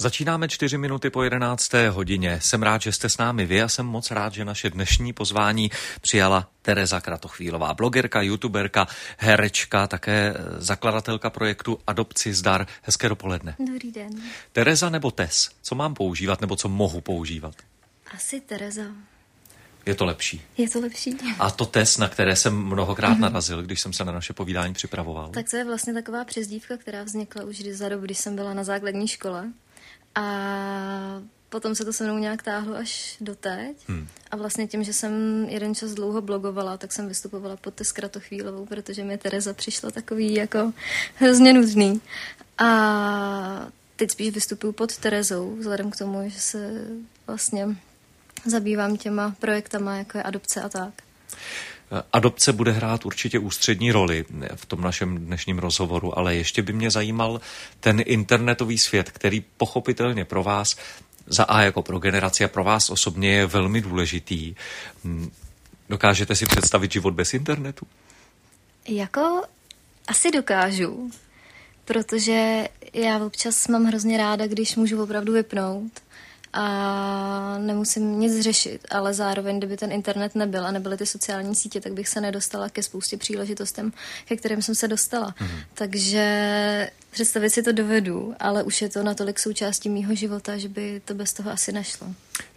Začínáme čtyři minuty po 11. hodině. Jsem rád, že jste s námi vy a jsem moc rád, že naše dnešní pozvání přijala Tereza Kratochvílová, blogerka, youtuberka, herečka, také zakladatelka projektu Adopci zdar. Hezké dopoledne. Dobrý den. Tereza nebo Tes? Co mám používat nebo co mohu používat? Asi Tereza. Je to lepší. Je to lepší. A to test, na které jsem mnohokrát mm-hmm. narazil, když jsem se na naše povídání připravoval. Tak to je vlastně taková přezdívka, která vznikla už za dobu, když jsem byla na základní škole. A potom se to se mnou nějak táhlo až do teď. Hmm. A vlastně tím, že jsem jeden čas dlouho blogovala, tak jsem vystupovala pod Tes Kratochvílovou, protože mi Tereza přišla takový jako hrozně nudný. A teď spíš vystupuju pod Terezou, vzhledem k tomu, že se vlastně zabývám těma projektama, jako je adopce a tak. Adopce bude hrát určitě ústřední roli v tom našem dnešním rozhovoru, ale ještě by mě zajímal ten internetový svět, který pochopitelně pro vás za A jako pro generaci a pro vás osobně je velmi důležitý. Dokážete si představit život bez internetu? Jako asi dokážu, protože já občas mám hrozně ráda, když můžu opravdu vypnout a nemusím nic řešit, ale zároveň, kdyby ten internet nebyl a nebyly ty sociální sítě, tak bych se nedostala ke spoustě příležitostem, ke kterým jsem se dostala. Mm-hmm. Takže představit si to dovedu, ale už je to natolik součástí mýho života, že by to bez toho asi nešlo.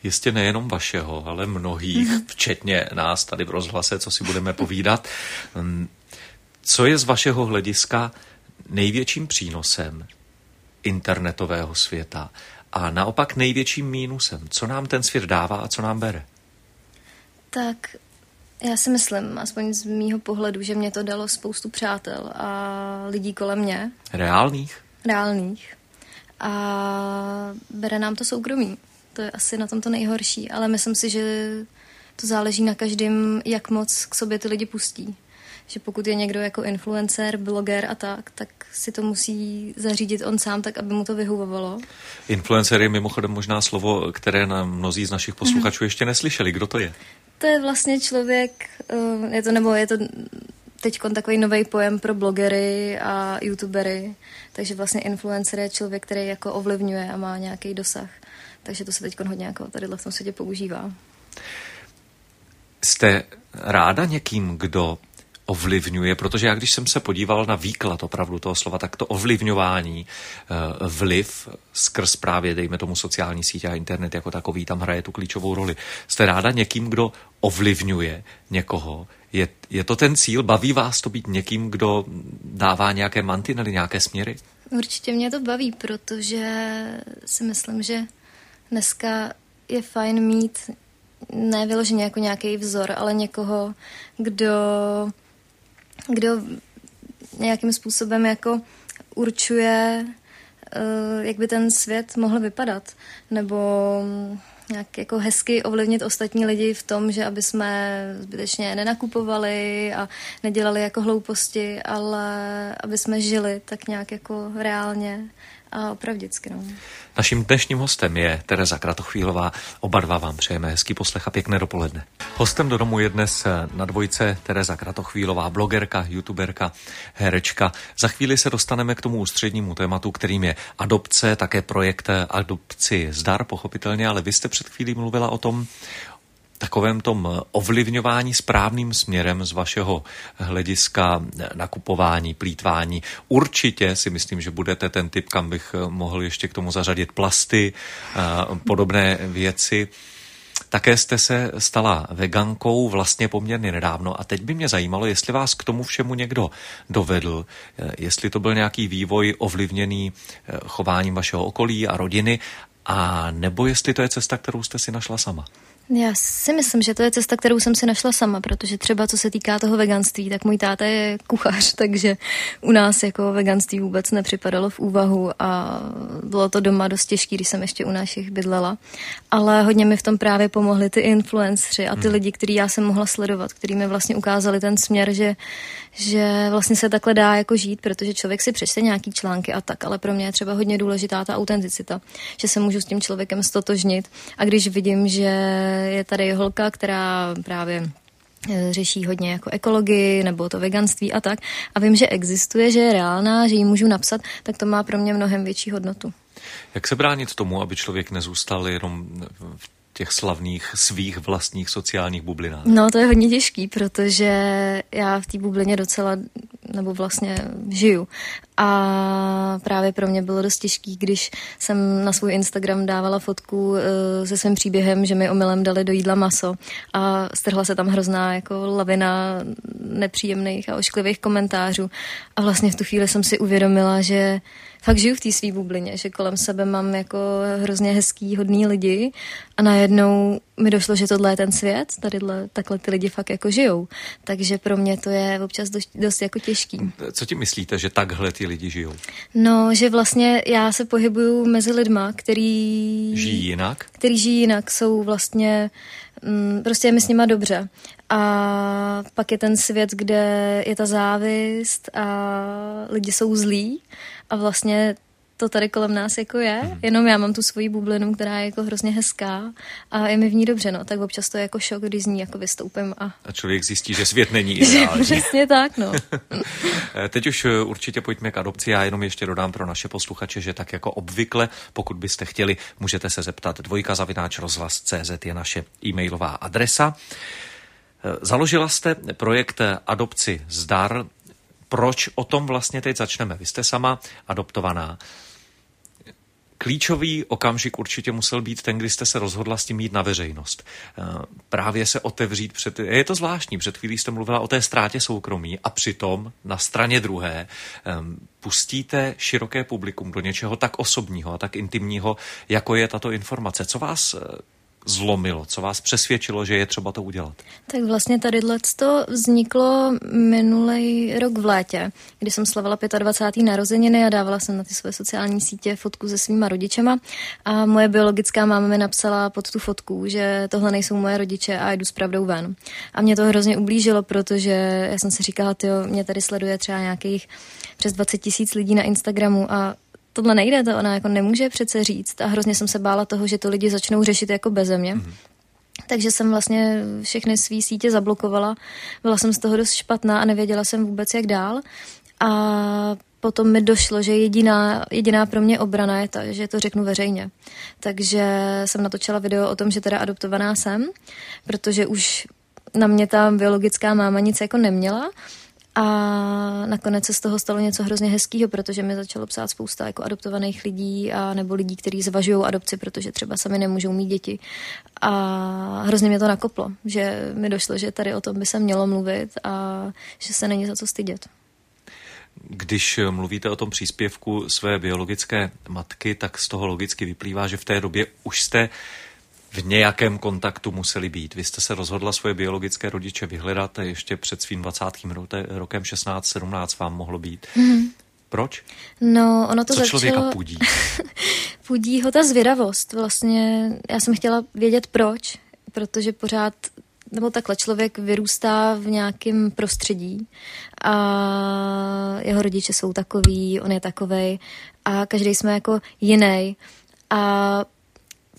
Jistě nejenom vašeho, ale mnohých, mm-hmm. včetně nás tady v rozhlase, co si budeme povídat. Mm, co je z vašeho hlediska největším přínosem internetového světa? A naopak největším mínusem. Co nám ten svět dává a co nám bere? Tak já si myslím, aspoň z mýho pohledu, že mě to dalo spoustu přátel a lidí kolem mě. Reálných? Reálných. A bere nám to soukromí. To je asi na tom to nejhorší, ale myslím si, že to záleží na každém, jak moc k sobě ty lidi pustí že pokud je někdo jako influencer, bloger a tak, tak si to musí zařídit on sám tak, aby mu to vyhovovalo. Influencer je mimochodem možná slovo, které na mnozí z našich posluchačů mm-hmm. ještě neslyšeli. Kdo to je? To je vlastně člověk, eh, je to nebo je to teď takový nový pojem pro blogery a youtubery, takže vlastně influencer je člověk, který jako ovlivňuje a má nějaký dosah. Takže to se teď hodně jako tady v tom světě používá. Jste ráda někým, kdo ovlivňuje, protože já když jsem se podíval na výklad opravdu toho slova, tak to ovlivňování, eh, vliv skrz právě, dejme tomu, sociální sítě a internet jako takový, tam hraje tu klíčovou roli. Jste ráda někým, kdo ovlivňuje někoho? Je, je to ten cíl? Baví vás to být někým, kdo dává nějaké mantinely, nějaké směry? Určitě mě to baví, protože si myslím, že dneska je fajn mít ne vyloženě jako nějaký vzor, ale někoho, kdo kdo nějakým způsobem jako určuje, eh, jak by ten svět mohl vypadat, nebo nějak jako hezky ovlivnit ostatní lidi v tom, že aby jsme zbytečně nenakupovali a nedělali jako hlouposti, ale aby jsme žili tak nějak jako reálně a opravdicky. No. Naším dnešním hostem je Tereza Kratochvílová. Oba dva vám přejeme hezký poslech a pěkné dopoledne. Hostem do domu je dnes eh, na dvojce Tereza Kratochvílová, blogerka, youtuberka, herečka. Za chvíli se dostaneme k tomu ústřednímu tématu, kterým je adopce, také projekt Adopci zdar, pochopitelně, ale vy jste před chvílí mluvila o tom, takovém tom ovlivňování správným směrem z vašeho hlediska nakupování, plítvání. Určitě si myslím, že budete ten typ, kam bych mohl ještě k tomu zařadit plasty, a podobné věci. Také jste se stala vegankou vlastně poměrně nedávno a teď by mě zajímalo, jestli vás k tomu všemu někdo dovedl, jestli to byl nějaký vývoj ovlivněný chováním vašeho okolí a rodiny, a nebo jestli to je cesta, kterou jste si našla sama. Já si myslím, že to je cesta, kterou jsem si našla sama, protože třeba co se týká toho veganství, tak můj táta je kuchař, takže u nás jako veganství vůbec nepřipadalo v úvahu a bylo to doma dost těžké, když jsem ještě u našich bydlela. Ale hodně mi v tom právě pomohli ty influencři a ty hmm. lidi, který já jsem mohla sledovat, který mi vlastně ukázali ten směr, že, že vlastně se takhle dá jako žít, protože člověk si přečte nějaký články a tak, ale pro mě je třeba hodně důležitá ta autenticita, že se můžu s tím člověkem stotožnit a když vidím, že je tady holka, která právě Eh, řeší hodně jako ekologii nebo to veganství a tak. A vím, že existuje, že je reálná, že ji můžu napsat, tak to má pro mě mnohem větší hodnotu. Jak se bránit tomu, aby člověk nezůstal jenom v těch slavných svých vlastních sociálních bublinách? No, to je hodně těžký, protože já v té bublině docela, nebo vlastně žiju. A právě pro mě bylo dost těžký, když jsem na svůj Instagram dávala fotku uh, se svým příběhem, že mi omylem dali do jídla maso a strhla se tam hrozná jako lavina nepříjemných a ošklivých komentářů. A vlastně v tu chvíli jsem si uvědomila, že fakt žiju v té své bublině, že kolem sebe mám jako hrozně hezký, hodný lidi a najednou mi došlo, že tohle je ten svět, tady takhle ty lidi fakt jako žijou. Takže pro mě to je občas dost, dost jako těžký. Co ti myslíte, že takhle ty lidi žijou? No, že vlastně já se pohybuju mezi lidma, který... Žijí jinak? Který žijí jinak, jsou vlastně... Mm, prostě je mi s nima dobře. A pak je ten svět, kde je ta závist a lidi jsou zlí a vlastně to tady kolem nás jako je, hmm. jenom já mám tu svoji bublinu, která je jako hrozně hezká a je mi v ní dobře, no, tak občas to je jako šok, když z ní jako vystoupím a... A člověk zjistí, že svět není ideální. Přesně tak, no. Teď už eh, určitě pojďme k adopci, já jenom ještě dodám pro naše posluchače, že tak jako obvykle, pokud byste chtěli, můžete se zeptat dvojka zavináč rozhlas.cz je naše e-mailová adresa. Eh, založila jste projekt Adopci zdar proč o tom vlastně teď začneme. Vy jste sama adoptovaná. Klíčový okamžik určitě musel být ten, kdy jste se rozhodla s tím jít na veřejnost. Eh, právě se otevřít před... Je to zvláštní, před chvílí jste mluvila o té ztrátě soukromí a přitom na straně druhé ehm, pustíte široké publikum do něčeho tak osobního a tak intimního, jako je tato informace. Co vás eh, zlomilo? Co vás přesvědčilo, že je třeba to udělat? Tak vlastně tady to vzniklo minulý rok v létě, kdy jsem slavila 25. narozeniny a dávala jsem na ty své sociální sítě fotku se svýma rodičema a moje biologická máma mi napsala pod tu fotku, že tohle nejsou moje rodiče a jdu s pravdou ven. A mě to hrozně ublížilo, protože já jsem si říkala, jo, mě tady sleduje třeba nějakých přes 20 tisíc lidí na Instagramu a tohle nejde, to ona jako nemůže přece říct a hrozně jsem se bála toho, že to lidi začnou řešit jako beze mě. Mm-hmm. Takže jsem vlastně všechny své sítě zablokovala. Byla jsem z toho dost špatná a nevěděla jsem vůbec, jak dál. A potom mi došlo, že jediná, jediná pro mě obrana je ta, že to řeknu veřejně. Takže jsem natočila video o tom, že teda adoptovaná jsem, protože už na mě ta biologická máma nic jako neměla a nakonec se z toho stalo něco hrozně hezkého, protože mi začalo psát spousta jako adoptovaných lidí a nebo lidí, kteří zvažují adopci, protože třeba sami nemůžou mít děti. A hrozně mě to nakoplo, že mi došlo, že tady o tom by se mělo mluvit a že se není za co stydět. Když mluvíte o tom příspěvku své biologické matky, tak z toho logicky vyplývá, že v té době už jste v nějakém kontaktu museli být. Vy jste se rozhodla svoje biologické rodiče vyhledat ještě před svým 20. rokem 16-17 vám mohlo být. Mm-hmm. Proč? No, ono to Co začalo... člověka pudí? pudí ho ta zvědavost. Vlastně já jsem chtěla vědět proč, protože pořád nebo takhle člověk vyrůstá v nějakém prostředí a jeho rodiče jsou takový, on je takovej a každý jsme jako jiný. A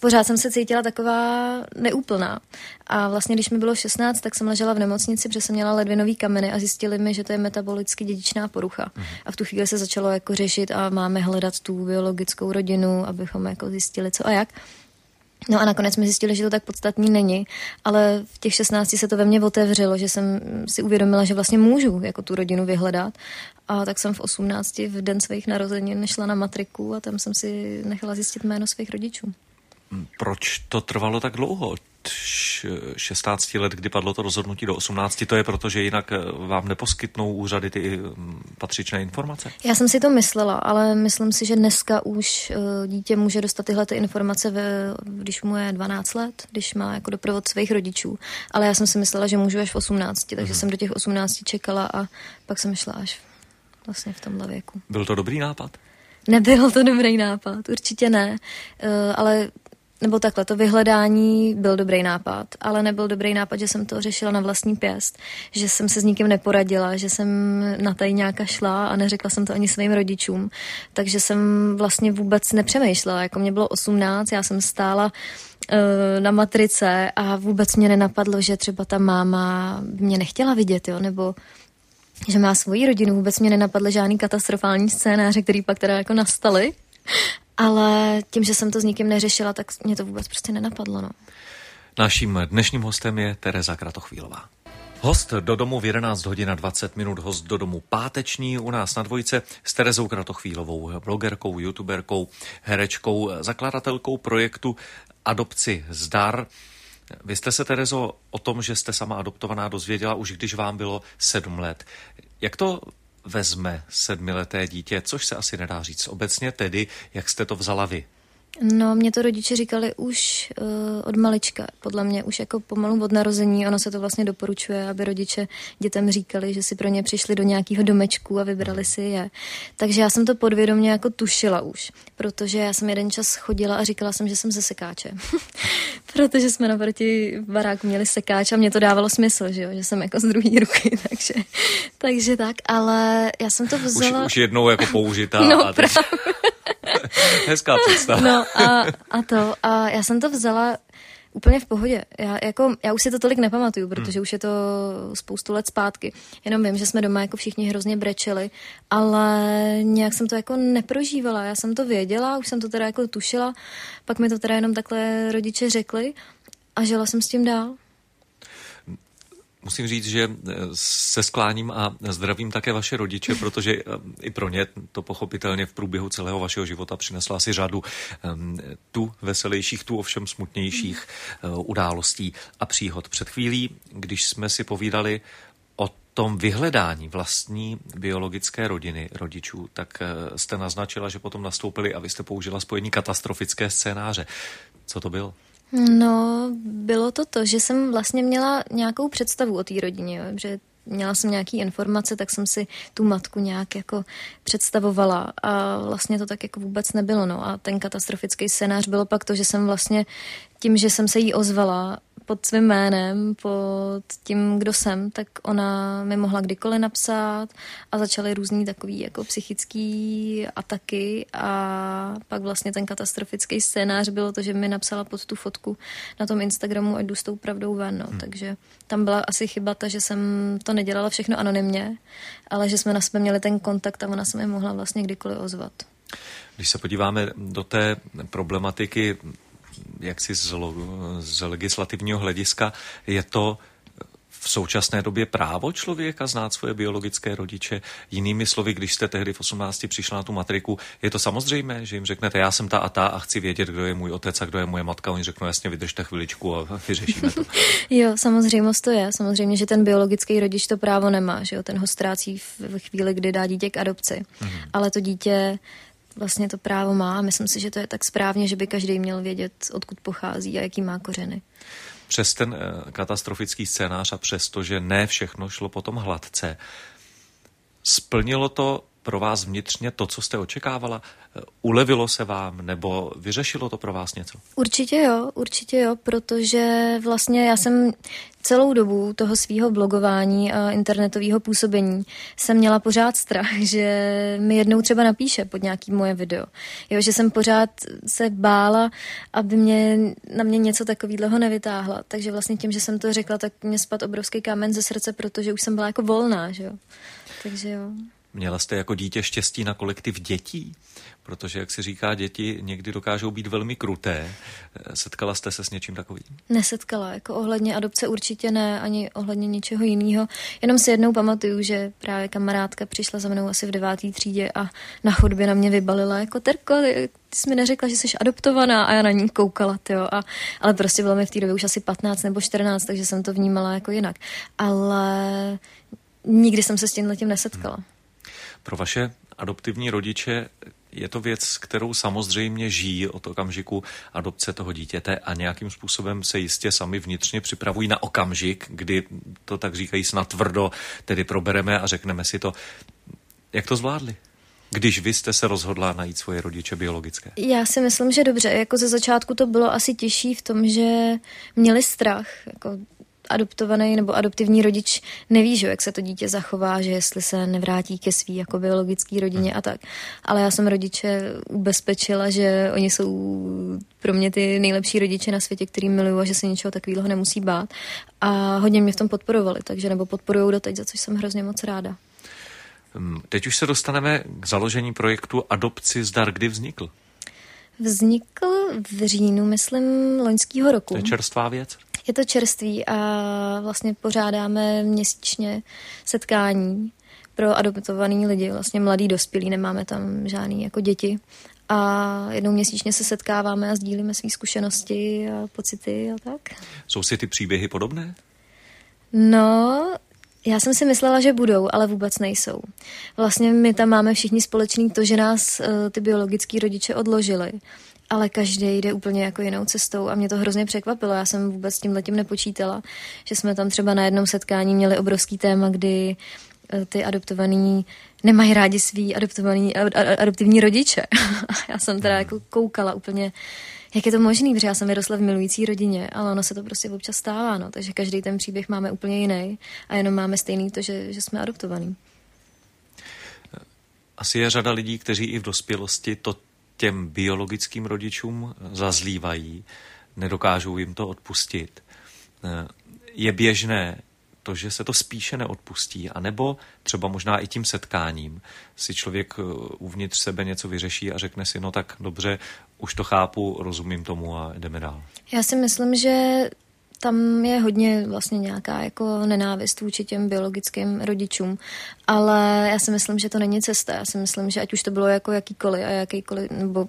pořád jsem se cítila taková neúplná. A vlastně, když mi bylo 16, tak jsem ležela v nemocnici, protože jsem měla ledvinový kameny a zjistili mi, že to je metabolicky dědičná porucha. Mm. A v tu chvíli se začalo jako řešit a máme hledat tu biologickou rodinu, abychom jako zjistili, co a jak. No a nakonec jsme zjistili, že to tak podstatný není, ale v těch 16 se to ve mně otevřelo, že jsem si uvědomila, že vlastně můžu jako tu rodinu vyhledat. A tak jsem v 18 v den svých narozenin šla na matriku a tam jsem si nechala zjistit jméno svých rodičů. Proč to trvalo tak dlouho? Od 16 let, kdy padlo to rozhodnutí do 18, to je proto, že jinak eh, vám neposkytnou úřady ty mm, patřičné informace? Já jsem si to myslela, ale myslím si, že dneska už eh, dítě může dostat tyhle ty informace, ve, když mu je 12 let, když má jako doprovod svých rodičů. Ale já jsem si myslela, že můžu až v 18, takže hmm. jsem do těch 18 čekala a pak jsem šla až vlastně v tomhle věku. Byl to dobrý nápad? Nebyl to dobrý nápad, určitě ne, ale nebo takhle, to vyhledání byl dobrý nápad, ale nebyl dobrý nápad, že jsem to řešila na vlastní pěst, že jsem se s nikým neporadila, že jsem na tady nějaká šla a neřekla jsem to ani svým rodičům, takže jsem vlastně vůbec nepřemýšlela, jako mě bylo 18, já jsem stála eh, na matrice a vůbec mě nenapadlo, že třeba ta máma mě nechtěla vidět, jo, nebo že má svoji rodinu, vůbec mě nenapadly žádný katastrofální scénáře, který pak teda jako nastaly, ale tím, že jsem to s nikým neřešila, tak mě to vůbec prostě nenapadlo, no. Naším dnešním hostem je Tereza Kratochvílová. Host do domu v 11 hodin a 20 minut, host do domu páteční u nás na dvojce s Terezou Kratochvílovou, blogerkou, youtuberkou, herečkou, zakladatelkou projektu Adopci zdar. Vy jste se, Terezo, o tom, že jste sama adoptovaná, dozvěděla už když vám bylo sedm let. Jak to vezme sedmileté dítě, což se asi nedá říct obecně, tedy jak jste to vzala vy? No, mě to rodiče říkali už uh, od malička, podle mě už jako pomalu od narození, ono se to vlastně doporučuje, aby rodiče dětem říkali, že si pro ně přišli do nějakého domečku a vybrali si je. Takže já jsem to podvědomě jako tušila už, protože já jsem jeden čas chodila a říkala jsem, že jsem ze sekáče. protože jsme naproti baráku měli sekáč a mě to dávalo smysl, že, jo? že jsem jako z druhé ruky, takže, takže tak, ale já jsem to vzala... Už, už jednou jako použitá. no, a teď... Hezká představa. No a, a to, a já jsem to vzala úplně v pohodě. Já, jako, já už si to tolik nepamatuju, protože hmm. už je to spoustu let zpátky. Jenom vím, že jsme doma jako všichni hrozně brečeli, ale nějak jsem to jako neprožívala. Já jsem to věděla, už jsem to teda jako tušila, pak mi to teda jenom takhle rodiče řekli a žila jsem s tím dál. Musím říct, že eh, se skláním a zdravím také vaše rodiče, protože eh, i pro ně to pochopitelně v průběhu celého vašeho života přinesla si řadu um, tu veselějších, tu ovšem smutnějších uh, událostí a příhod. Před chvílí, když jsme si povídali o tom vyhledání vlastní biologické rodiny rodičů, tak jste naznačila, že potom nastoupili a vy jste použila spojení katastrofické scénáře. Co to bylo? No, bylo to to, že jsem vlastně měla nějakou představu o té rodině, jo, že měla jsem nějaký informace, tak jsem si tu matku nějak jako představovala a vlastně to tak jako vůbec nebylo. No. A ten katastrofický scénář bylo pak to, že jsem vlastně tím, že jsem se jí ozvala pod svým jménem, pod tím, kdo jsem, tak ona mi mohla kdykoliv napsat a začaly různý takový jako psychický ataky a pak vlastně ten katastrofický scénář bylo to, že mi napsala pod tu fotku na tom Instagramu, ať jdu s tou pravdou ven, no. hmm. takže tam byla asi chyba ta, že jsem to nedělala všechno anonymně, ale že jsme na sebe měli ten kontakt a ona se mi mohla vlastně kdykoliv ozvat. Když se podíváme do té problematiky jaksi z, z legislativního hlediska je to v současné době právo člověka znát svoje biologické rodiče. Jinými slovy, když jste tehdy v 18 přišla na tu matriku, je to samozřejmé, že jim řeknete, já jsem ta a ta a chci vědět, kdo je můj otec a kdo je moje matka. Oni řeknou, jasně, vydržte chviličku a vyřešíme to. jo, samozřejmě to je. Samozřejmě, že ten biologický rodič to právo nemá, že jo? ten ho ztrácí v chvíli, kdy dá dítě k adopci. Mm-hmm. Ale to dítě vlastně to právo má. Myslím si, že to je tak správně, že by každý měl vědět, odkud pochází a jaký má kořeny. Přes ten eh, katastrofický scénář a přes to, že ne všechno šlo potom hladce, splnilo to pro vás vnitřně to, co jste očekávala? Ulevilo se vám nebo vyřešilo to pro vás něco? Určitě jo, určitě jo, protože vlastně já jsem celou dobu toho svého blogování a internetového působení jsem měla pořád strach, že mi jednou třeba napíše pod nějaký moje video. Jo, že jsem pořád se bála, aby mě, na mě něco takového nevytáhla. Takže vlastně tím, že jsem to řekla, tak mě spad obrovský kámen ze srdce, protože už jsem byla jako volná, že jo. Takže jo. Měla jste jako dítě štěstí na kolektiv dětí? Protože, jak se říká, děti někdy dokážou být velmi kruté. Setkala jste se s něčím takovým? Nesetkala. Jako ohledně adopce určitě ne, ani ohledně ničeho jiného. Jenom si jednou pamatuju, že právě kamarádka přišla za mnou asi v devátý třídě a na chodbě na mě vybalila jako Terko, ty jsi mi neřekla, že jsi adoptovaná a já na ní koukala, tyjo. A, ale prostě bylo mi v té době už asi 15 nebo 14, takže jsem to vnímala jako jinak. Ale nikdy jsem se s tím letím nesetkala. Hmm. Pro vaše adoptivní rodiče je to věc, kterou samozřejmě žijí od okamžiku adopce toho dítěte a nějakým způsobem se jistě sami vnitřně připravují na okamžik, kdy to tak říkají snad tvrdo, tedy probereme a řekneme si to. Jak to zvládli? když vy jste se rozhodla najít svoje rodiče biologické? Já si myslím, že dobře. Jako ze začátku to bylo asi těžší v tom, že měli strach. Jako adoptovaný nebo adoptivní rodič neví, že jak se to dítě zachová, že jestli se nevrátí ke svý jako biologický rodině a tak. Ale já jsem rodiče ubezpečila, že oni jsou pro mě ty nejlepší rodiče na světě, který miluju a že se ničeho takového nemusí bát. A hodně mě v tom podporovali, takže nebo podporují doteď, za což jsem hrozně moc ráda. Hm, teď už se dostaneme k založení projektu Adopci zdar. Kdy vznikl? Vznikl v říjnu, myslím, loňského roku. To je čerstvá věc? Je to čerství a vlastně pořádáme měsíčně setkání pro adoptovaný lidi, vlastně mladý dospělí, nemáme tam žádný jako děti. A jednou měsíčně se setkáváme a sdílíme své zkušenosti a pocity a tak. Jsou si ty příběhy podobné? No, já jsem si myslela, že budou, ale vůbec nejsou. Vlastně my tam máme všichni společný to, že nás uh, ty biologický rodiče odložili ale každý jde úplně jako jinou cestou a mě to hrozně překvapilo. Já jsem vůbec s tím letím nepočítala, že jsme tam třeba na jednom setkání měli obrovský téma, kdy eh, ty adoptovaný nemají rádi svý adoptovaný, adoptivní rodiče. já jsem teda jako koukala úplně, jak je to možný, protože já jsem vyrostla v milující rodině, ale ono se to prostě občas stává, no, takže každý ten příběh máme úplně jiný a jenom máme stejný to, že, že jsme adoptovaní. Asi je řada lidí, kteří i v dospělosti to těm biologickým rodičům zazlívají, nedokážou jim to odpustit. Je běžné to, že se to spíše neodpustí, anebo třeba možná i tím setkáním si člověk uvnitř sebe něco vyřeší a řekne si, no tak dobře, už to chápu, rozumím tomu a jdeme dál. Já si myslím, že tam je hodně vlastně nějaká jako nenávist vůči těm biologickým rodičům, ale já si myslím, že to není cesta. Já si myslím, že ať už to bylo jako jakýkoliv a jakýkoliv, nebo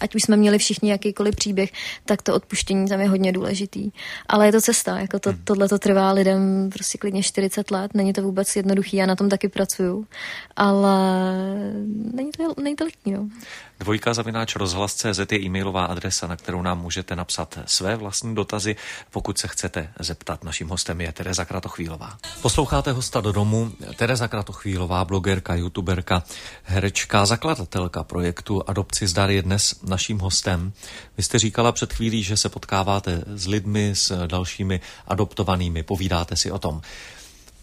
ať už jsme měli všichni jakýkoliv příběh, tak to odpuštění tam je hodně důležitý. Ale je to cesta, jako to, hmm. tohle to trvá lidem prostě klidně 40 let, není to vůbec jednoduchý, já na tom taky pracuju, ale není to, není to lehký, no. Dvojka zavináč rozhlas.cz je e-mailová adresa, na kterou nám můžete napsat své vlastní dotazy, pokud se chcete zeptat. Naším hostem je Tereza Kratochvílová. Posloucháte hosta do domu. Tereza Kratochvílová, blogerka, youtuberka, herečka, zakladatelka projektu Adopci zdar je dnes naším hostem. Vy jste říkala před chvílí, že se potkáváte s lidmi, s dalšími adoptovanými, povídáte si o tom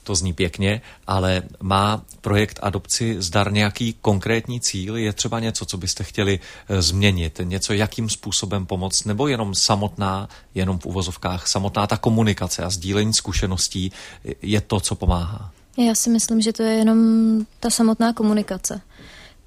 to zní pěkně, ale má projekt adopci zdar nějaký konkrétní cíl? Je třeba něco, co byste chtěli eh, změnit? Něco, jakým způsobem pomoct? Nebo jenom samotná, jenom v uvozovkách, samotná ta komunikace a sdílení zkušeností je to, co pomáhá? Já si myslím, že to je jenom ta samotná komunikace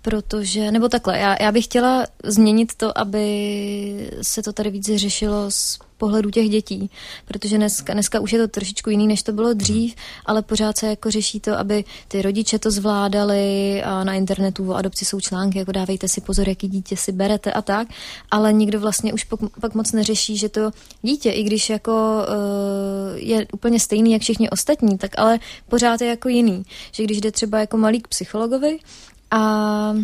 protože, nebo takhle, já, já bych chtěla změnit to, aby se to tady více řešilo z pohledu těch dětí, protože dneska, dneska už je to trošičku jiný, než to bylo dřív, ale pořád se jako řeší to, aby ty rodiče to zvládali a na internetu o adopci jsou články, jako dávejte si pozor, jaký dítě si berete a tak, ale nikdo vlastně už pak, pak moc neřeší, že to dítě, i když jako uh, je úplně stejný, jak všichni ostatní, tak ale pořád je jako jiný, že když jde třeba jako malý k psychologovi, a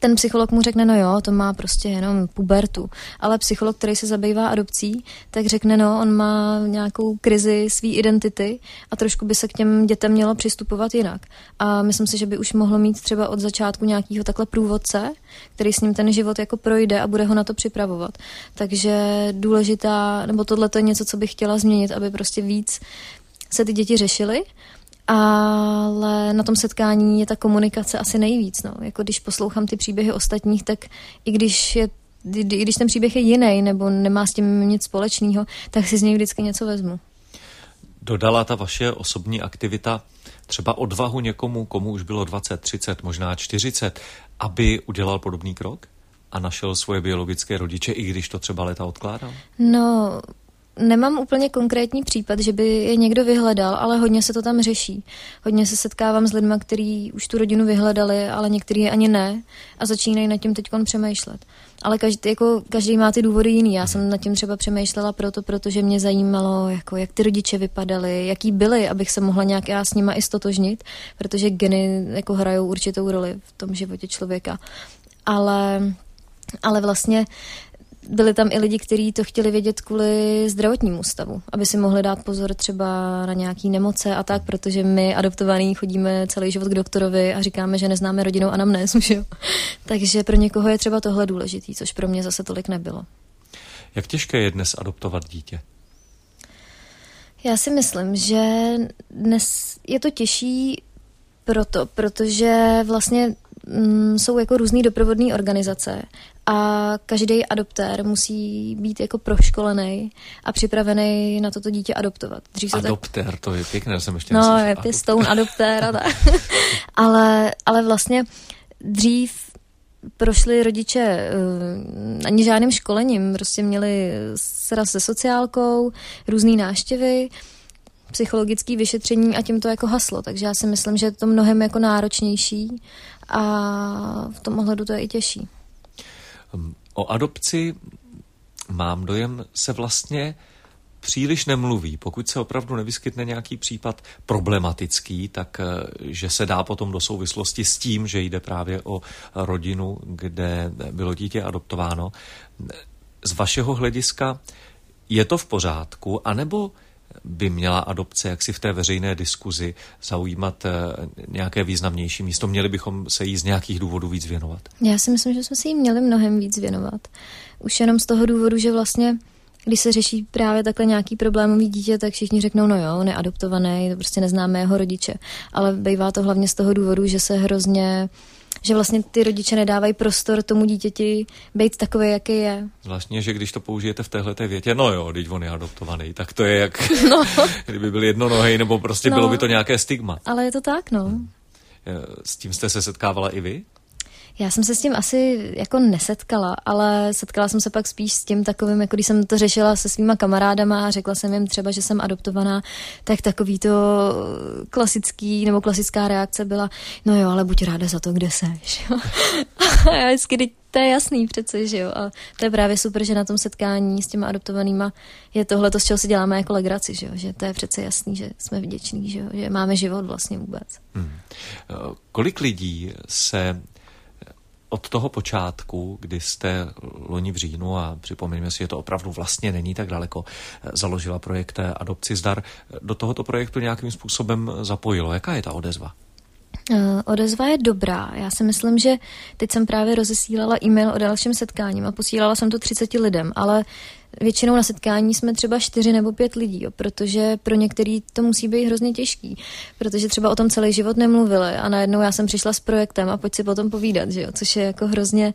ten psycholog mu řekne, no jo, to má prostě jenom pubertu. Ale psycholog, který se zabývá adopcí, tak řekne, no, on má nějakou krizi své identity a trošku by se k těm dětem mělo přistupovat jinak. A myslím si, že by už mohlo mít třeba od začátku nějakého takhle průvodce, který s ním ten život jako projde a bude ho na to připravovat. Takže důležitá, nebo tohle je něco, co bych chtěla změnit, aby prostě víc se ty děti řešily ale na tom setkání je ta komunikace asi nejvíc. No. Jako když poslouchám ty příběhy ostatních, tak i když je i když ten příběh je jiný nebo nemá s tím nic společného, tak si z něj vždycky něco vezmu. Dodala ta vaše osobní aktivita třeba odvahu někomu, komu už bylo 20, 30, možná 40, aby udělal podobný krok a našel svoje biologické rodiče, i když to třeba leta odkládal? No, nemám úplně konkrétní případ, že by je někdo vyhledal, ale hodně se to tam řeší. Hodně se setkávám s lidmi, kteří už tu rodinu vyhledali, ale někteří ani ne a začínají nad tím teď přemýšlet. Ale každý, jako, každý má ty důvody jiný. Já jsem nad tím třeba přemýšlela proto, protože mě zajímalo, jako, jak ty rodiče vypadaly, jaký byly, abych se mohla nějak já s nima i stotožnit, protože geny jako hrajou určitou roli v tom životě člověka. Ale, ale vlastně byli tam i lidi, kteří to chtěli vědět kvůli zdravotnímu stavu, aby si mohli dát pozor třeba na nějaké nemoce a tak, protože my adoptovaní chodíme celý život k doktorovi a říkáme, že neznáme rodinou anamnézu, že jo. Takže pro někoho je třeba tohle důležitý, což pro mě zase tolik nebylo. Jak těžké je dnes adoptovat dítě? Já si myslím, že dnes je to těžší proto, protože vlastně mm, jsou jako různé doprovodné organizace a každý adoptér musí být jako proškolený a připravený na toto dítě adoptovat. Dřív adoptér, tak... to je pěkné, jsem ještě No, je pěstoun, adoptér a tak. ale, ale vlastně dřív prošli rodiče uh, ani žádným školením, prostě měli sraz se sociálkou, různé náštěvy, psychologické vyšetření a tím to jako haslo. Takže já si myslím, že je to mnohem jako náročnější a v tom ohledu to je i těžší. O adopci mám dojem se vlastně příliš nemluví. Pokud se opravdu nevyskytne nějaký případ problematický, tak eh, že se dá potom do souvislosti s tím, že jde právě o rodinu, kde bylo dítě adoptováno. Z vašeho hlediska je to v pořádku, anebo by měla adopce jaksi v té veřejné diskuzi zaujímat eh, nějaké významnější místo? Měli bychom se jí z nějakých důvodů víc věnovat? Já si myslím, že jsme se jí měli mnohem víc věnovat. Už jenom z toho důvodu, že vlastně když se řeší právě takhle nějaký problémový dítě, tak všichni řeknou, no jo, on je to prostě neznáme jeho rodiče. Ale bývá to hlavně z toho důvodu, že se hrozně že vlastně ty rodiče nedávají prostor tomu dítěti být takový, jaký je. Zvláštně, že když to použijete v téhle větě, no jo, teď on je adoptovaný, tak to je jak, no. kdyby byl jednonohý, nebo prostě no, bylo by to nějaké stigma. Ale je to tak, no. S tím jste se setkávala i vy? Já jsem se s tím asi jako nesetkala, ale setkala jsem se pak spíš s tím takovým, jako když jsem to řešila se svýma kamarádama a řekla jsem jim třeba, že jsem adoptovaná, tak takový to klasický nebo klasická reakce byla, no jo, ale buď ráda za to, kde seš. a já vždycky, to je jasný přece, že jo. A to je právě super, že na tom setkání s těma adoptovanýma je tohle to, z čeho si děláme jako legraci, že jo. Že to je přece jasný, že jsme vděční, že jo. Že máme život vlastně vůbec. Hmm. Kolik lidí se od toho počátku, kdy jste loni v říjnu, a připomeňme si, že to opravdu vlastně není tak daleko, založila projekt Adopci zdar, do tohoto projektu nějakým způsobem zapojilo. Jaká je ta odezva? Uh, odezva je dobrá. Já si myslím, že teď jsem právě rozesílala e-mail o dalším setkáním a posílala jsem to 30 lidem, ale většinou na setkání jsme třeba čtyři nebo pět lidí, jo, protože pro některý to musí být hrozně těžký, protože třeba o tom celý život nemluvili a najednou já jsem přišla s projektem a pojď si potom povídat, že jo, což je jako hrozně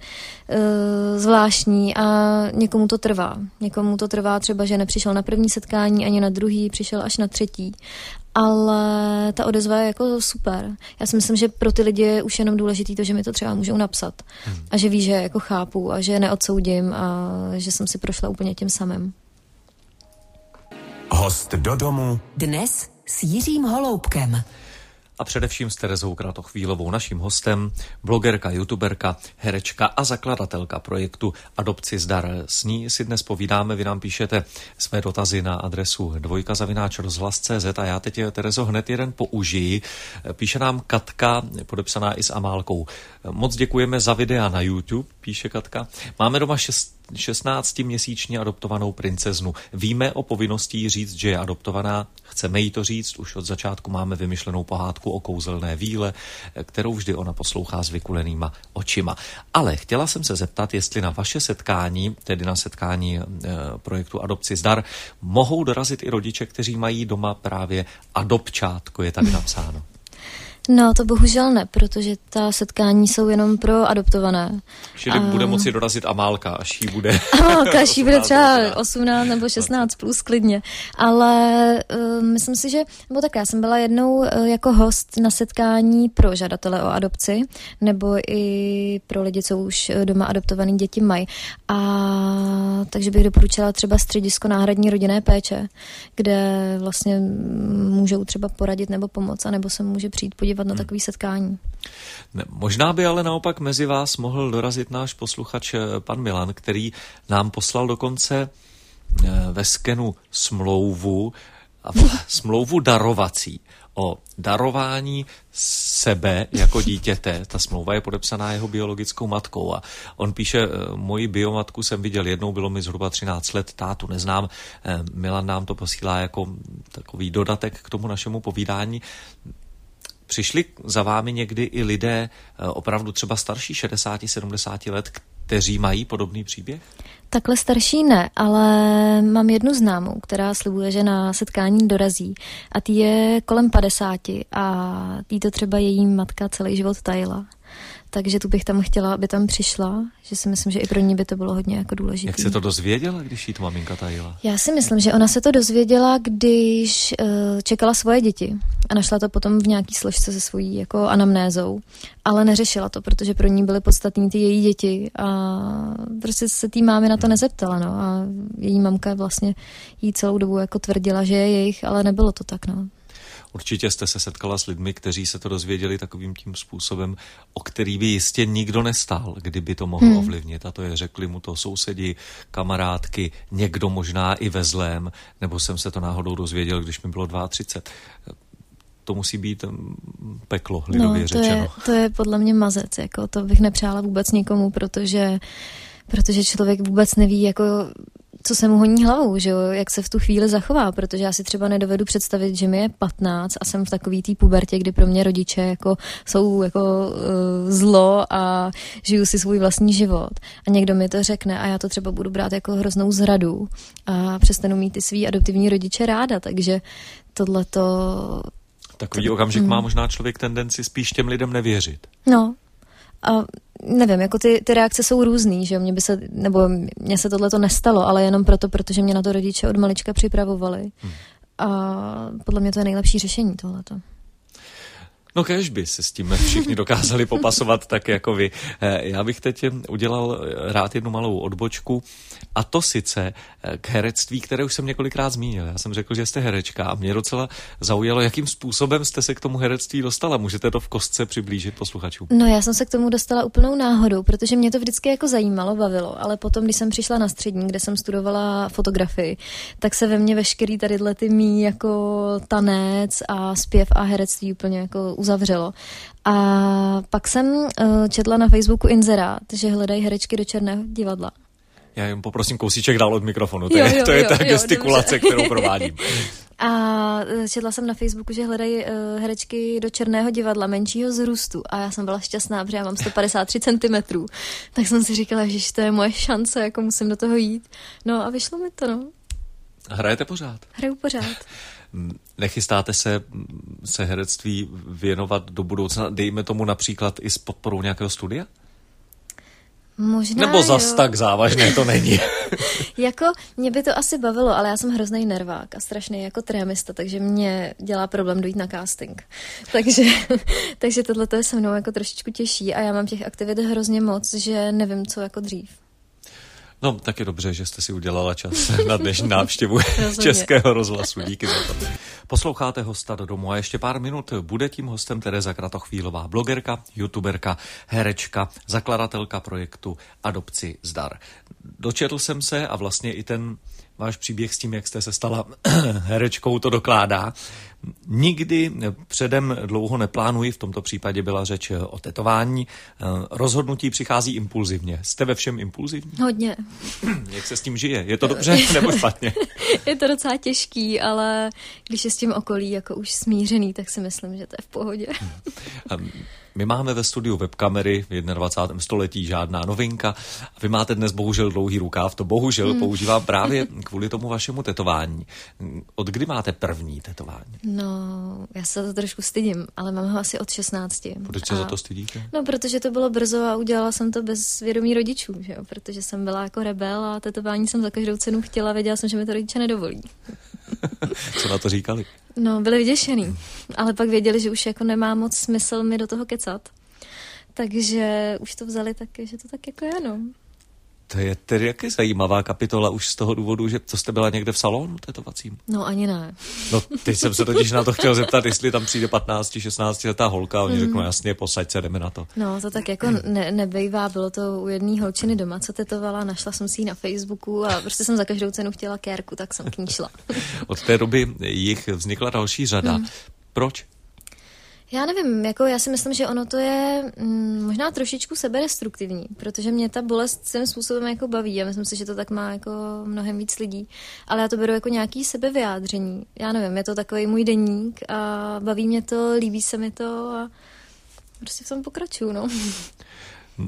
uh, zvláštní a někomu to trvá. Někomu to trvá třeba, že nepřišel na první setkání ani na druhý, přišel až na třetí ale ta odezva je jako super. Já si myslím, že pro ty lidi je už jenom důležitý to, že mi to třeba můžou napsat hmm. a že ví, že jako chápu a že neodsoudím a že jsem si prošla úplně tím samým. Host do domu dnes s Jiřím Holoubkem a především s Terezou Kratochvílovou, naším hostem, blogerka, youtuberka, herečka a zakladatelka projektu Adopci zdar. S ní si dnes povídáme, vy nám píšete své dotazy na adresu dvojka zavináč a já teď, Terezo, hned jeden použiji. Píše nám Katka, podepsaná i s Amálkou. Moc děkujeme za videa na YouTube, píše Katka. Máme doma šest 16-měsíčně adoptovanou princeznu. Víme o povinnosti říct, že je adoptovaná, chceme jí to říct, už od začátku máme vymyšlenou pohádku o kouzelné víle, kterou vždy ona poslouchá s vykulenýma očima. Ale chtěla jsem se zeptat, jestli na vaše setkání, tedy na setkání e, projektu Adopci zdar, mohou dorazit i rodiče, kteří mají doma právě adopčátko, je tak napsáno. No, to bohužel ne, protože ta setkání jsou jenom pro adoptované. Čili a... bude moci dorazit Amálka, až jí bude... Amálka, až jí bude třeba 18 nebo 16 plus klidně. Ale uh, myslím si, že... Nebo tak, já jsem byla jednou uh, jako host na setkání pro žadatele o adopci, nebo i pro lidi, co už doma adoptovaný děti mají. A takže bych doporučila třeba středisko náhradní rodinné péče, kde vlastně můžou třeba poradit nebo pomoct, anebo se může přijít podívat podívat na hmm. takový setkání. Ne, možná by ale naopak mezi vás mohl dorazit náš posluchač eh, pan Milan, který nám poslal dokonce eh, ve skenu smlouvu, smlouvu darovací o darování sebe jako dítěte. Ta smlouva je podepsaná jeho biologickou matkou a on píše, eh, moji biomatku jsem viděl jednou, bylo mi zhruba 13 let, tátu neznám. Milan nám to posílá jako takový dodatek k tomu našemu povídání. Přišli za vámi někdy i lidé eh, opravdu třeba starší 60-70 let, kteří mají podobný příběh? Takhle starší ne, ale mám jednu známou, která slibuje, že na setkání dorazí a ty je kolem 50 a tý to třeba její matka celý život tajila takže tu bych tam chtěla, aby tam přišla, že si myslím, že i pro ní by to bylo hodně jako důležité. Jak se to dozvěděla, když jí to maminka tajila? Já si myslím, že ona se to dozvěděla, když uh, čekala svoje děti a našla to potom v nějaký složce se svojí jako anamnézou, ale neřešila to, protože pro ní byly podstatní ty její děti a prostě se tý mámy na to nezeptala, no a její mamka vlastně jí celou dobu jako tvrdila, že je jejich, ale nebylo to tak, no. Určitě jste se setkala s lidmi, kteří se to dozvěděli takovým tím způsobem, o který by jistě nikdo nestál, kdyby to mohlo hmm. ovlivnit. A to je, řekli mu to sousedi, kamarádky, někdo možná i ve zlém, nebo jsem se to náhodou dozvěděl, když mi bylo 32 to musí být mm, peklo, lidově no, to řečeno. Je, to je podle mě mazec, jako to bych nepřála vůbec nikomu, protože protože člověk vůbec neví, jako co se mu honí hlavou, že jo, jak se v tu chvíli zachová, protože já si třeba nedovedu představit, že mi je 15 a jsem v takový té pubertě, kdy pro mě rodiče jako jsou jako uh, zlo a žiju si svůj vlastní život. A někdo mi to řekne a já to třeba budu brát jako hroznou zradu a přestanu mít ty svý adoptivní rodiče ráda, takže tohle to Takový okamžik mm. má možná člověk tendenci spíš těm lidem nevěřit. No, a nevím, jako ty, ty reakce jsou různý, že mě by se, nebo mně se tohle to nestalo, ale jenom proto, protože mě na to rodiče od malička připravovali. Hmm. A podle mě to je nejlepší řešení tohleto. No kež by se s tím všichni dokázali popasovat tak jako vy. Eh, já bych teď udělal rád jednu malou odbočku a to sice eh, k herectví, které už jsem několikrát zmínil. Já jsem řekl, že jste herečka a mě docela zaujalo, jakým způsobem jste se k tomu herectví dostala. Můžete to v kostce přiblížit posluchačům? No já jsem se k tomu dostala úplnou náhodou, protože mě to vždycky jako zajímalo, bavilo, ale potom, když jsem přišla na střední, kde jsem studovala fotografii, tak se ve mně veškerý tady ty mý jako tanec a zpěv a herectví úplně jako uzavřelo. A pak jsem uh, četla na Facebooku inzerát, že hledají herečky do Černého divadla. Já jen poprosím kousíček dál od mikrofonu, to, jo, je, jo, to je jo, ta jo, gestikulace, dobře. kterou provádím. A eh, četla jsem na Facebooku, že hledají uh, herečky do černého divadla menšího zrůstu a já jsem byla šťastná, protože já mám 153 cm. Tak jsem si říkala, že to je moje šance, jako musím do toho jít. No a vyšlo mi to, no. Hrajete pořád? Hraju pořád. Nechystáte se se herectví věnovat do budoucna, dejme tomu například i s podporou nějakého studia? Možná Nebo zas jo. tak závažné to není. jako, mě by to asi bavilo, ale já jsem hrozný nervák a strašný jako trémista, takže mě dělá problém dojít na casting. takže, takže tohle je se mnou jako trošičku těžší a já mám těch aktivit hrozně moc, že nevím, co jako dřív. No, tak je dobře, že jste si udělala čas na dnešní návštěvu Českého rozhlasu. Díky za to. Posloucháte hosta do domu a ještě pár minut bude tím hostem Tereza Kratochvílová, blogerka, youtuberka, herečka, zakladatelka projektu Adopci zdar. Dočetl jsem se a vlastně i ten váš příběh s tím, jak jste se stala herečkou, to dokládá. Nikdy předem dlouho neplánuji, v tomto případě byla řeč o tetování. Rozhodnutí přichází impulzivně. Jste ve všem impulzivní? Hodně. Jak se s tím žije? Je to dobře nebo špatně? je to docela těžký, ale když je s tím okolí jako už smířený, tak si myslím, že to je v pohodě. My máme ve studiu webkamery v 21. století žádná novinka. Vy máte dnes bohužel dlouhý rukáv, to bohužel hmm. používám právě kvůli tomu vašemu tetování. Od kdy máte první tetování? No, já se to trošku stydím, ale mám ho asi od 16. Proč se a... za to stydíte? No, protože to bylo brzo a udělala jsem to bez vědomí rodičů, že jo? protože jsem byla jako rebel a tetování jsem za každou cenu chtěla, věděla jsem, že mi to rodiče nedovolí. Co na to říkali? No, byli vyděšený, ale pak věděli, že už jako nemá moc smysl mi do toho kecat. Takže už to vzali tak, že to tak jako je, no. To je tedy jaké zajímavá kapitola už z toho důvodu, že to jste byla někde v salonu tetovacím? No ani ne. No teď jsem se totiž na to chtěl zeptat, jestli tam přijde 15-16 letá holka a oni mm. řeknou jasně, posaď se, jdeme na to. No to tak jako ne, nebejvá, bylo to u jedné holčiny doma, co tetovala, našla jsem si ji na Facebooku a prostě jsem za každou cenu chtěla kérku, tak jsem k ní šla. Od té doby jich vznikla další řada. Mm. Proč? Já nevím, jako já si myslím, že ono to je mm, možná trošičku seberestruktivní, protože mě ta bolest svým způsobem jako baví a myslím si, že to tak má jako mnohem víc lidí, ale já to beru jako nějaký sebevyjádření. Já nevím, je to takový můj deník a baví mě to, líbí se mi to a prostě v tom pokračuju, no.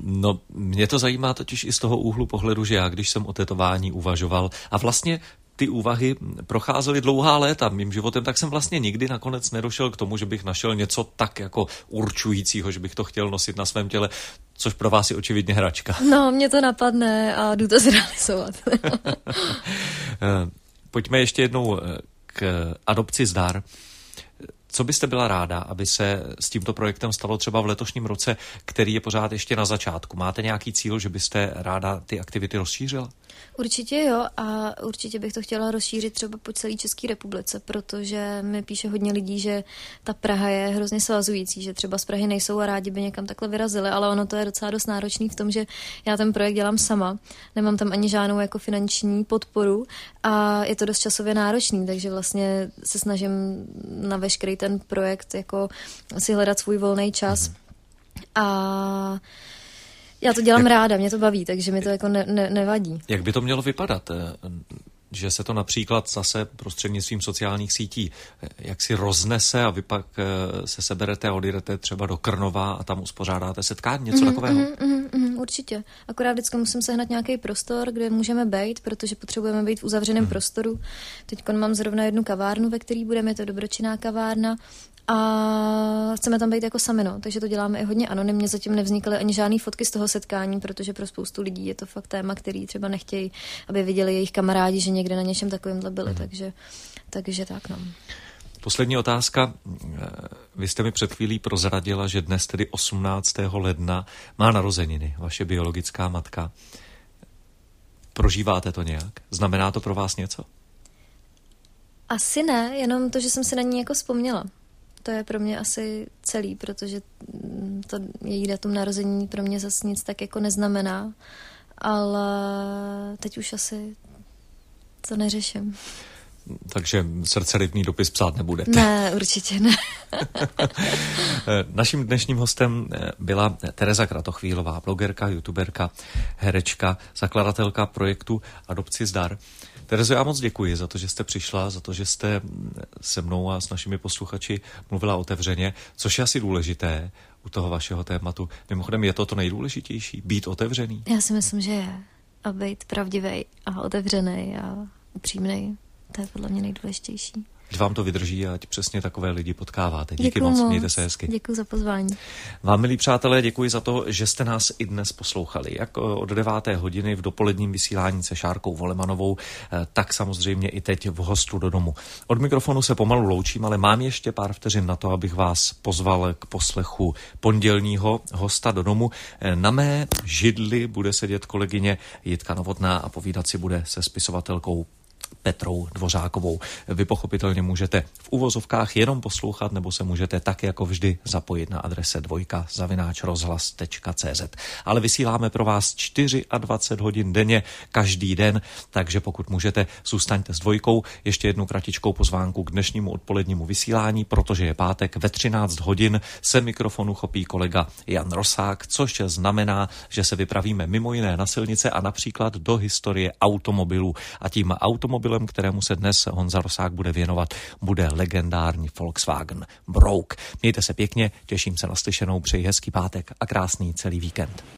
No, mě to zajímá totiž i z toho úhlu pohledu, že já, když jsem o tetování uvažoval a vlastně ty úvahy procházely dlouhá léta mým životem, tak jsem vlastně nikdy nakonec nedošel k tomu, že bych našel něco tak jako určujícího, že bych to chtěl nosit na svém těle, což pro vás je očividně hračka. No, mě to napadne a jdu to zrealizovat. Eh, pojďme ještě jednou eh, k adopci zdar. Co byste byla ráda, aby se s tímto projektem stalo třeba v letošním roce, který je pořád ještě na začátku? Máte nějaký cíl, že byste ráda ty aktivity rozšířila? Určitě jo a určitě bych to chtěla rozšířit třeba po celé České republice, protože mi píše hodně lidí, že ta Praha je hrozně svazující, že třeba z Prahy nejsou a rádi by někam takhle vyrazili, ale ono to je docela dost náročný v tom, že já ten projekt dělám sama, nemám tam ani žádnou jako finanční podporu a je to dost časově náročný, takže vlastně se snažím na veškerý projekt jako si hledat svůj volný čas. Mm. A já to dělám jak, ráda, mě to baví, takže mi to jako ne, ne, nevadí. Jak by to mělo vypadat? Že se to například zase prostřednictvím sociálních sítí eh, jak si roznese a vy pak eh, se seberete a odjedete třeba do Krnova a tam uspořádáte setkání, něco mm, takového? Mm, mm, mm, určitě. Akorát vždycky musím sehnat nějaký prostor, kde můžeme být, protože potřebujeme být v uzavřeném mm. prostoru. Teď mám zrovna jednu kavárnu, ve které budeme, je to dobročinná kavárna a chceme tam být jako sami, no. takže to děláme i hodně anonymně, zatím nevznikaly ani žádné fotky z toho setkání, protože pro spoustu lidí je to fakt téma, který třeba nechtějí, aby viděli jejich kamarádi, že někde na něčem takovýmhle byli, mm. takže, takže tak no. Poslední otázka. Vy jste mi před chvílí prozradila, že dnes, tedy 18. ledna, má narozeniny vaše biologická matka. Prožíváte to nějak? Znamená to pro vás něco? Asi ne, jenom to, že jsem si na ní jako vzpomněla to je pro mě asi celý, protože to její datum narození pro mě zase nic tak jako neznamená, ale teď už asi to neřeším. Takže srdcerivný dopis psát nebudete. Ne, určitě ne. Naším dnešním hostem byla Tereza Kratochvílová, blogerka, youtuberka, herečka, zakladatelka projektu Adopci zdar. Terezo, já moc děkuji za to, že jste přišla, za to, že jste se mnou a s našimi posluchači mluvila otevřeně, což je asi důležité u toho vašeho tématu. Mimochodem, je to to nejdůležitější? Být otevřený? Já si myslím, že je. A být pravdivý a otevřený a upřímný. To je podle mě nejdůležitější. Ať vám to vydrží a ať přesně takové lidi potkáváte. Díky děkuji moc, moc, mějte se hezky. Děkuji za pozvání. Vám, milí přátelé, děkuji za to, že jste nás i dnes poslouchali. Jak eh, od 9. hodiny v dopoledním vysílání se Šárkou Volemanovou, eh, tak samozřejmě i teď v hostu do domu. Od mikrofonu se pomalu loučím, ale mám ještě pár vteřin na to, abych vás pozval k poslechu pondělního hosta do domu. Eh, na mé židli bude sedět kolegyně Jitka Novotná a povídat si bude se spisovatelkou Petrou Dvořákovou. Vy pochopitelně můžete v uvozovkách jenom poslouchat, nebo se můžete tak jako vždy zapojit na adrese dvojka zavináč rozhlas.cz. Ale vysíláme pro vás 24 hodin denně, každý den, takže pokud můžete, zůstaňte s dvojkou. Ještě jednu kratičkou pozvánku k dnešnímu odpolednímu vysílání, protože je pátek ve 13 hodin se mikrofonu chopí kolega Jan Rosák, což znamená, že se vypravíme mimo jiné na silnice a například do historie automobilů. A tím automobilem automobilem, kterému se dnes Honza Rosák bude věnovat, bude legendární Volkswagen Brouk. Mějte se pěkně, těším se na slyšenou, přeji hezký pátek a krásný celý víkend.